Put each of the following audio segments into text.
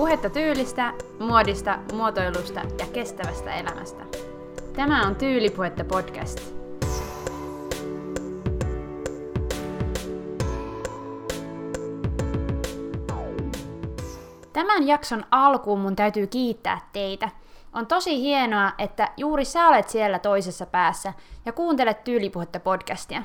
Puhetta tyylistä, muodista, muotoilusta ja kestävästä elämästä. Tämä on Tyylipuhetta podcast. Tämän jakson alkuun mun täytyy kiittää teitä. On tosi hienoa, että juuri sä olet siellä toisessa päässä ja kuuntelet Tyylipuhetta podcastia.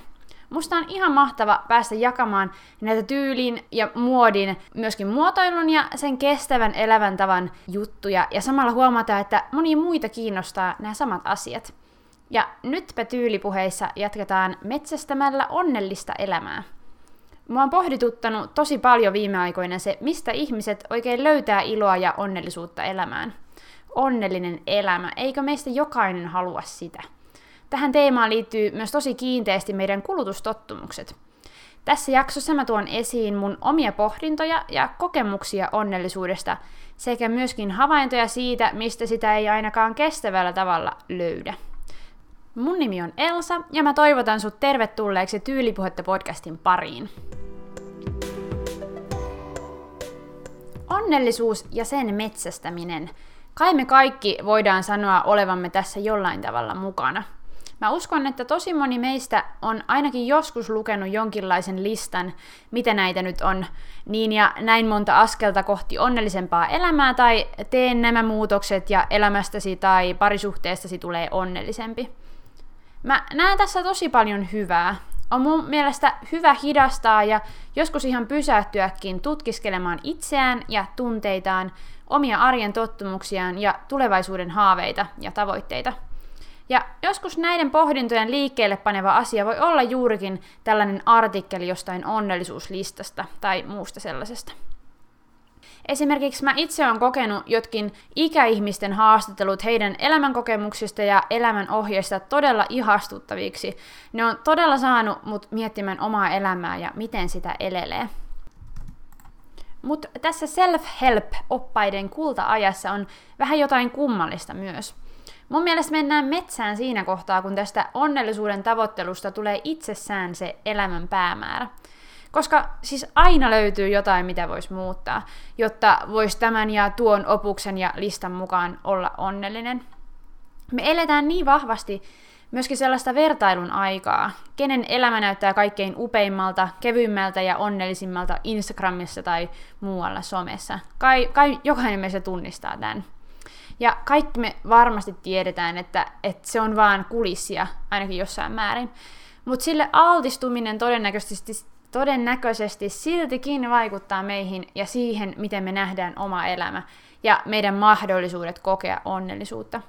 Musta on ihan mahtava päästä jakamaan näitä tyylin ja muodin, myöskin muotoilun ja sen kestävän elävän tavan juttuja, ja samalla huomata, että moni muita kiinnostaa nämä samat asiat. Ja nytpä tyylipuheissa jatketaan metsästämällä onnellista elämää. Mua on pohdituttanut tosi paljon viime aikoina se, mistä ihmiset oikein löytää iloa ja onnellisuutta elämään. Onnellinen elämä, eikö meistä jokainen halua sitä? Tähän teemaan liittyy myös tosi kiinteästi meidän kulutustottumukset. Tässä jaksossa mä tuon esiin mun omia pohdintoja ja kokemuksia onnellisuudesta sekä myöskin havaintoja siitä, mistä sitä ei ainakaan kestävällä tavalla löydä. Mun nimi on Elsa ja mä toivotan sut tervetulleeksi Tyylipuhetta podcastin pariin. Onnellisuus ja sen metsästäminen. Kai me kaikki voidaan sanoa olevamme tässä jollain tavalla mukana – Mä uskon, että tosi moni meistä on ainakin joskus lukenut jonkinlaisen listan, mitä näitä nyt on, niin ja näin monta askelta kohti onnellisempaa elämää, tai teen nämä muutokset ja elämästäsi tai parisuhteestasi tulee onnellisempi. Mä näen tässä tosi paljon hyvää. On mun mielestä hyvä hidastaa ja joskus ihan pysähtyäkin tutkiskelemaan itseään ja tunteitaan, omia arjen tottumuksiaan ja tulevaisuuden haaveita ja tavoitteita – ja joskus näiden pohdintojen liikkeelle paneva asia voi olla juurikin tällainen artikkeli jostain onnellisuuslistasta tai muusta sellaisesta. Esimerkiksi mä itse olen kokenut jotkin ikäihmisten haastattelut heidän elämänkokemuksista ja elämän ohjeista todella ihastuttaviksi. Ne on todella saanut mut miettimään omaa elämää ja miten sitä elelee. Mutta tässä self-help-oppaiden kulta-ajassa on vähän jotain kummallista myös – Mun mielestä mennään metsään siinä kohtaa, kun tästä onnellisuuden tavoittelusta tulee itsessään se elämän päämäärä. Koska siis aina löytyy jotain, mitä voisi muuttaa, jotta voisi tämän ja tuon opuksen ja listan mukaan olla onnellinen. Me eletään niin vahvasti myöskin sellaista vertailun aikaa, kenen elämä näyttää kaikkein upeimmalta, kevyimmältä ja onnellisimmalta Instagramissa tai muualla somessa. Kai, kai jokainen meistä tunnistaa tämän. Ja kaikki me varmasti tiedetään, että, että se on vaan kulissia, ainakin jossain määrin. Mutta sille altistuminen todennäköisesti, todennäköisesti siltikin vaikuttaa meihin ja siihen, miten me nähdään oma elämä ja meidän mahdollisuudet kokea onnellisuutta.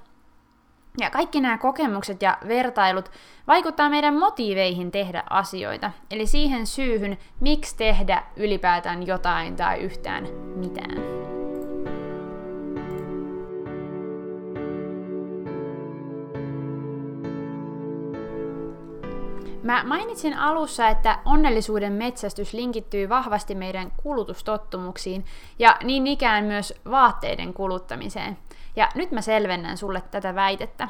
Ja kaikki nämä kokemukset ja vertailut vaikuttaa meidän motiiveihin tehdä asioita, eli siihen syyhyn, miksi tehdä ylipäätään jotain tai yhtään mitään. Mä mainitsin alussa, että onnellisuuden metsästys linkittyy vahvasti meidän kulutustottumuksiin ja niin ikään myös vaatteiden kuluttamiseen. Ja nyt mä selvennän sulle tätä väitettä.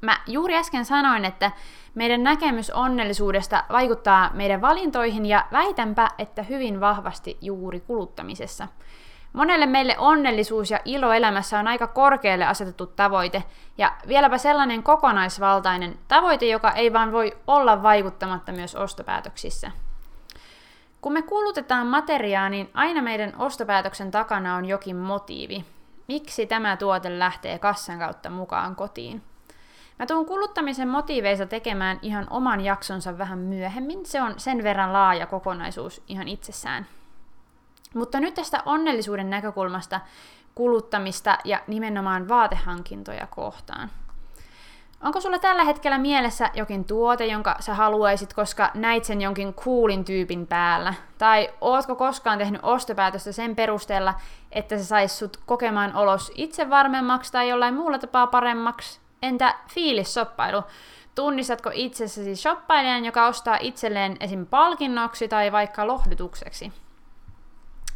Mä juuri äsken sanoin, että meidän näkemys onnellisuudesta vaikuttaa meidän valintoihin ja väitänpä, että hyvin vahvasti juuri kuluttamisessa – Monelle meille onnellisuus ja ilo elämässä on aika korkealle asetettu tavoite, ja vieläpä sellainen kokonaisvaltainen tavoite, joka ei vaan voi olla vaikuttamatta myös ostopäätöksissä. Kun me kulutetaan materiaa, niin aina meidän ostopäätöksen takana on jokin motiivi. Miksi tämä tuote lähtee kassan kautta mukaan kotiin? Mä tuun kuluttamisen motiiveista tekemään ihan oman jaksonsa vähän myöhemmin. Se on sen verran laaja kokonaisuus ihan itsessään. Mutta nyt tästä onnellisuuden näkökulmasta kuluttamista ja nimenomaan vaatehankintoja kohtaan. Onko sulla tällä hetkellä mielessä jokin tuote, jonka sä haluaisit, koska näit sen jonkin coolin tyypin päällä? Tai ootko koskaan tehnyt ostopäätöstä sen perusteella, että se saisi sut kokemaan olos itse varmemmaksi tai jollain muulla tapaa paremmaksi? Entä fiilissoppailu? Tunnistatko itsessäsi shoppailijan, joka ostaa itselleen esim. palkinnoksi tai vaikka lohdutukseksi?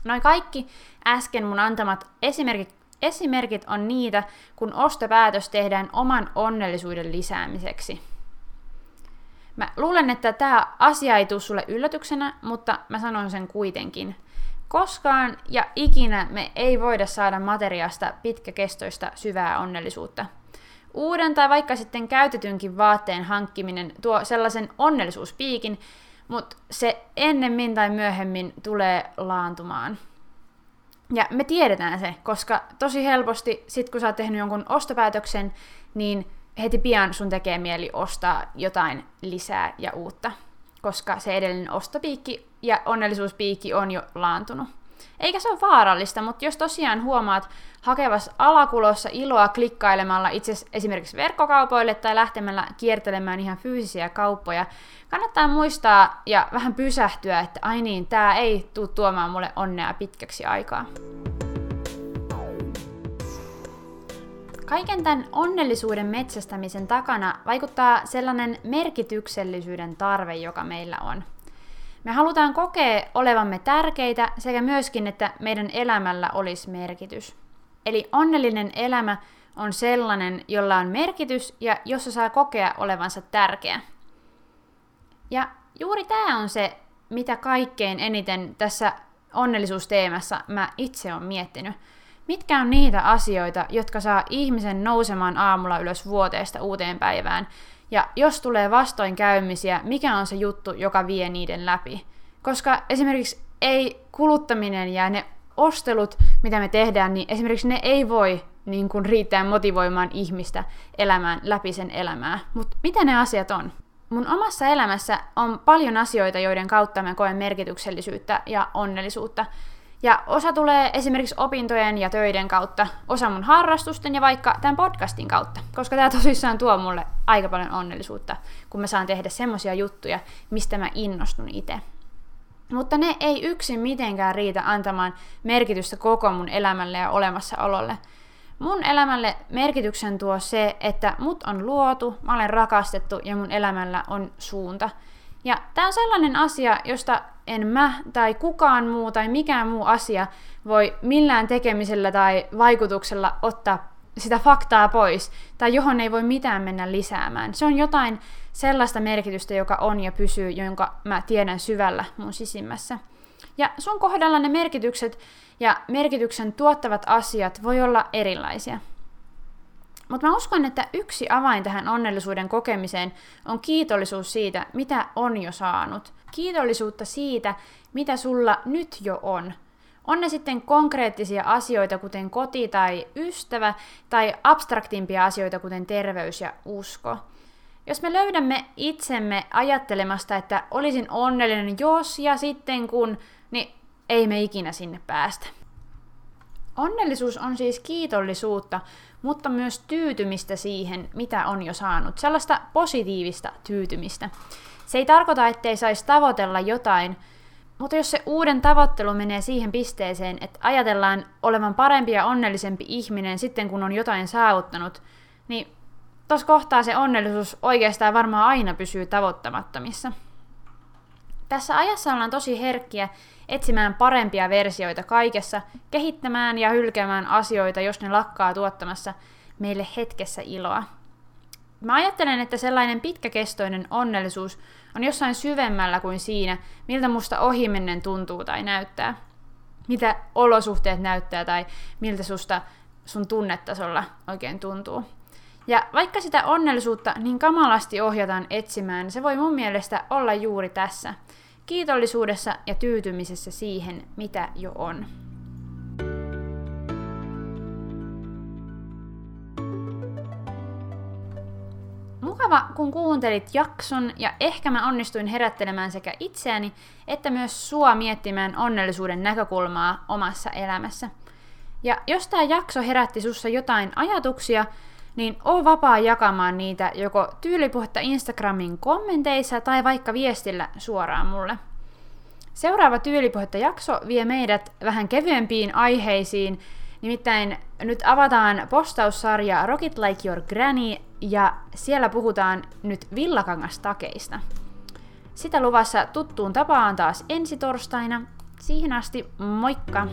Noin kaikki äsken mun antamat esimerkit, esimerkit on niitä, kun ostopäätös tehdään oman onnellisuuden lisäämiseksi. Mä luulen, että tämä asia ei tule sulle yllätyksenä, mutta mä sanon sen kuitenkin. Koskaan ja ikinä me ei voida saada materiaasta pitkäkestoista syvää onnellisuutta. Uuden tai vaikka sitten käytetynkin vaatteen hankkiminen tuo sellaisen onnellisuuspiikin, mutta se ennemmin tai myöhemmin tulee laantumaan. Ja me tiedetään se, koska tosi helposti, sit kun sä oot tehnyt jonkun ostopäätöksen, niin heti pian sun tekee mieli ostaa jotain lisää ja uutta, koska se edellinen ostopiikki ja onnellisuuspiikki on jo laantunut. Eikä se ole vaarallista, mutta jos tosiaan huomaat hakevas alakulossa iloa klikkailemalla itse esimerkiksi verkkokaupoille tai lähtemällä kiertelemään ihan fyysisiä kauppoja, kannattaa muistaa ja vähän pysähtyä, että ai niin, tämä ei tule tuomaan mulle onnea pitkäksi aikaa. Kaiken tämän onnellisuuden metsästämisen takana vaikuttaa sellainen merkityksellisyyden tarve, joka meillä on – me halutaan kokea olevamme tärkeitä sekä myöskin, että meidän elämällä olisi merkitys. Eli onnellinen elämä on sellainen, jolla on merkitys ja jossa saa kokea olevansa tärkeä. Ja juuri tämä on se, mitä kaikkein eniten tässä onnellisuusteemassa mä itse olen miettinyt. Mitkä on niitä asioita, jotka saa ihmisen nousemaan aamulla ylös vuoteesta uuteen päivään ja jos tulee vastoinkäymisiä, mikä on se juttu, joka vie niiden läpi? Koska esimerkiksi ei kuluttaminen ja ne ostelut, mitä me tehdään, niin esimerkiksi ne ei voi niin kuin riittää motivoimaan ihmistä elämään läpi sen elämää. Mutta mitä ne asiat on? Mun omassa elämässä on paljon asioita, joiden kautta mä koen merkityksellisyyttä ja onnellisuutta. Ja osa tulee esimerkiksi opintojen ja töiden kautta, osa mun harrastusten ja vaikka tämän podcastin kautta, koska tämä tosissaan tuo mulle aika paljon onnellisuutta, kun mä saan tehdä semmosia juttuja, mistä mä innostun itse. Mutta ne ei yksin mitenkään riitä antamaan merkitystä koko mun elämälle ja olemassaololle. Mun elämälle merkityksen tuo se, että mut on luotu, mä olen rakastettu ja mun elämällä on suunta – ja tämä on sellainen asia, josta en mä tai kukaan muu tai mikään muu asia voi millään tekemisellä tai vaikutuksella ottaa sitä faktaa pois, tai johon ei voi mitään mennä lisäämään. Se on jotain sellaista merkitystä, joka on ja pysyy, jonka mä tiedän syvällä mun sisimmässä. Ja sun kohdalla ne merkitykset ja merkityksen tuottavat asiat voi olla erilaisia. Mutta mä uskon, että yksi avain tähän onnellisuuden kokemiseen on kiitollisuus siitä, mitä on jo saanut. Kiitollisuutta siitä, mitä sulla nyt jo on. On ne sitten konkreettisia asioita, kuten koti tai ystävä, tai abstraktimpia asioita, kuten terveys ja usko. Jos me löydämme itsemme ajattelemasta, että olisin onnellinen jos ja sitten kun, niin ei me ikinä sinne päästä. Onnellisuus on siis kiitollisuutta, mutta myös tyytymistä siihen, mitä on jo saanut. Sellaista positiivista tyytymistä. Se ei tarkoita, ettei saisi tavoitella jotain, mutta jos se uuden tavoittelu menee siihen pisteeseen, että ajatellaan olevan parempi ja onnellisempi ihminen sitten, kun on jotain saavuttanut, niin tuossa kohtaa se onnellisuus oikeastaan varmaan aina pysyy tavoittamattomissa. Tässä ajassa ollaan tosi herkkiä etsimään parempia versioita kaikessa, kehittämään ja hylkäämään asioita, jos ne lakkaa tuottamassa meille hetkessä iloa. Mä ajattelen, että sellainen pitkäkestoinen onnellisuus on jossain syvemmällä kuin siinä, miltä musta ohimennen tuntuu tai näyttää. Mitä olosuhteet näyttää tai miltä susta sun tunnetasolla oikein tuntuu. Ja vaikka sitä onnellisuutta niin kamalasti ohjataan etsimään, se voi mun mielestä olla juuri tässä – kiitollisuudessa ja tyytymisessä siihen, mitä jo on. Mukava, kun kuuntelit jakson ja ehkä mä onnistuin herättelemään sekä itseäni että myös sua miettimään onnellisuuden näkökulmaa omassa elämässä. Ja jos tämä jakso herätti sussa jotain ajatuksia, niin oo vapaa jakamaan niitä joko tyylipuhetta Instagramin kommenteissa tai vaikka viestillä suoraan mulle. Seuraava tyylipuhetta jakso vie meidät vähän kevyempiin aiheisiin, nimittäin nyt avataan postaussarja Rocket Like Your Granny ja siellä puhutaan nyt villakangastakeista. Sitä luvassa tuttuun tapaan taas ensi torstaina. Siihen asti, moikka!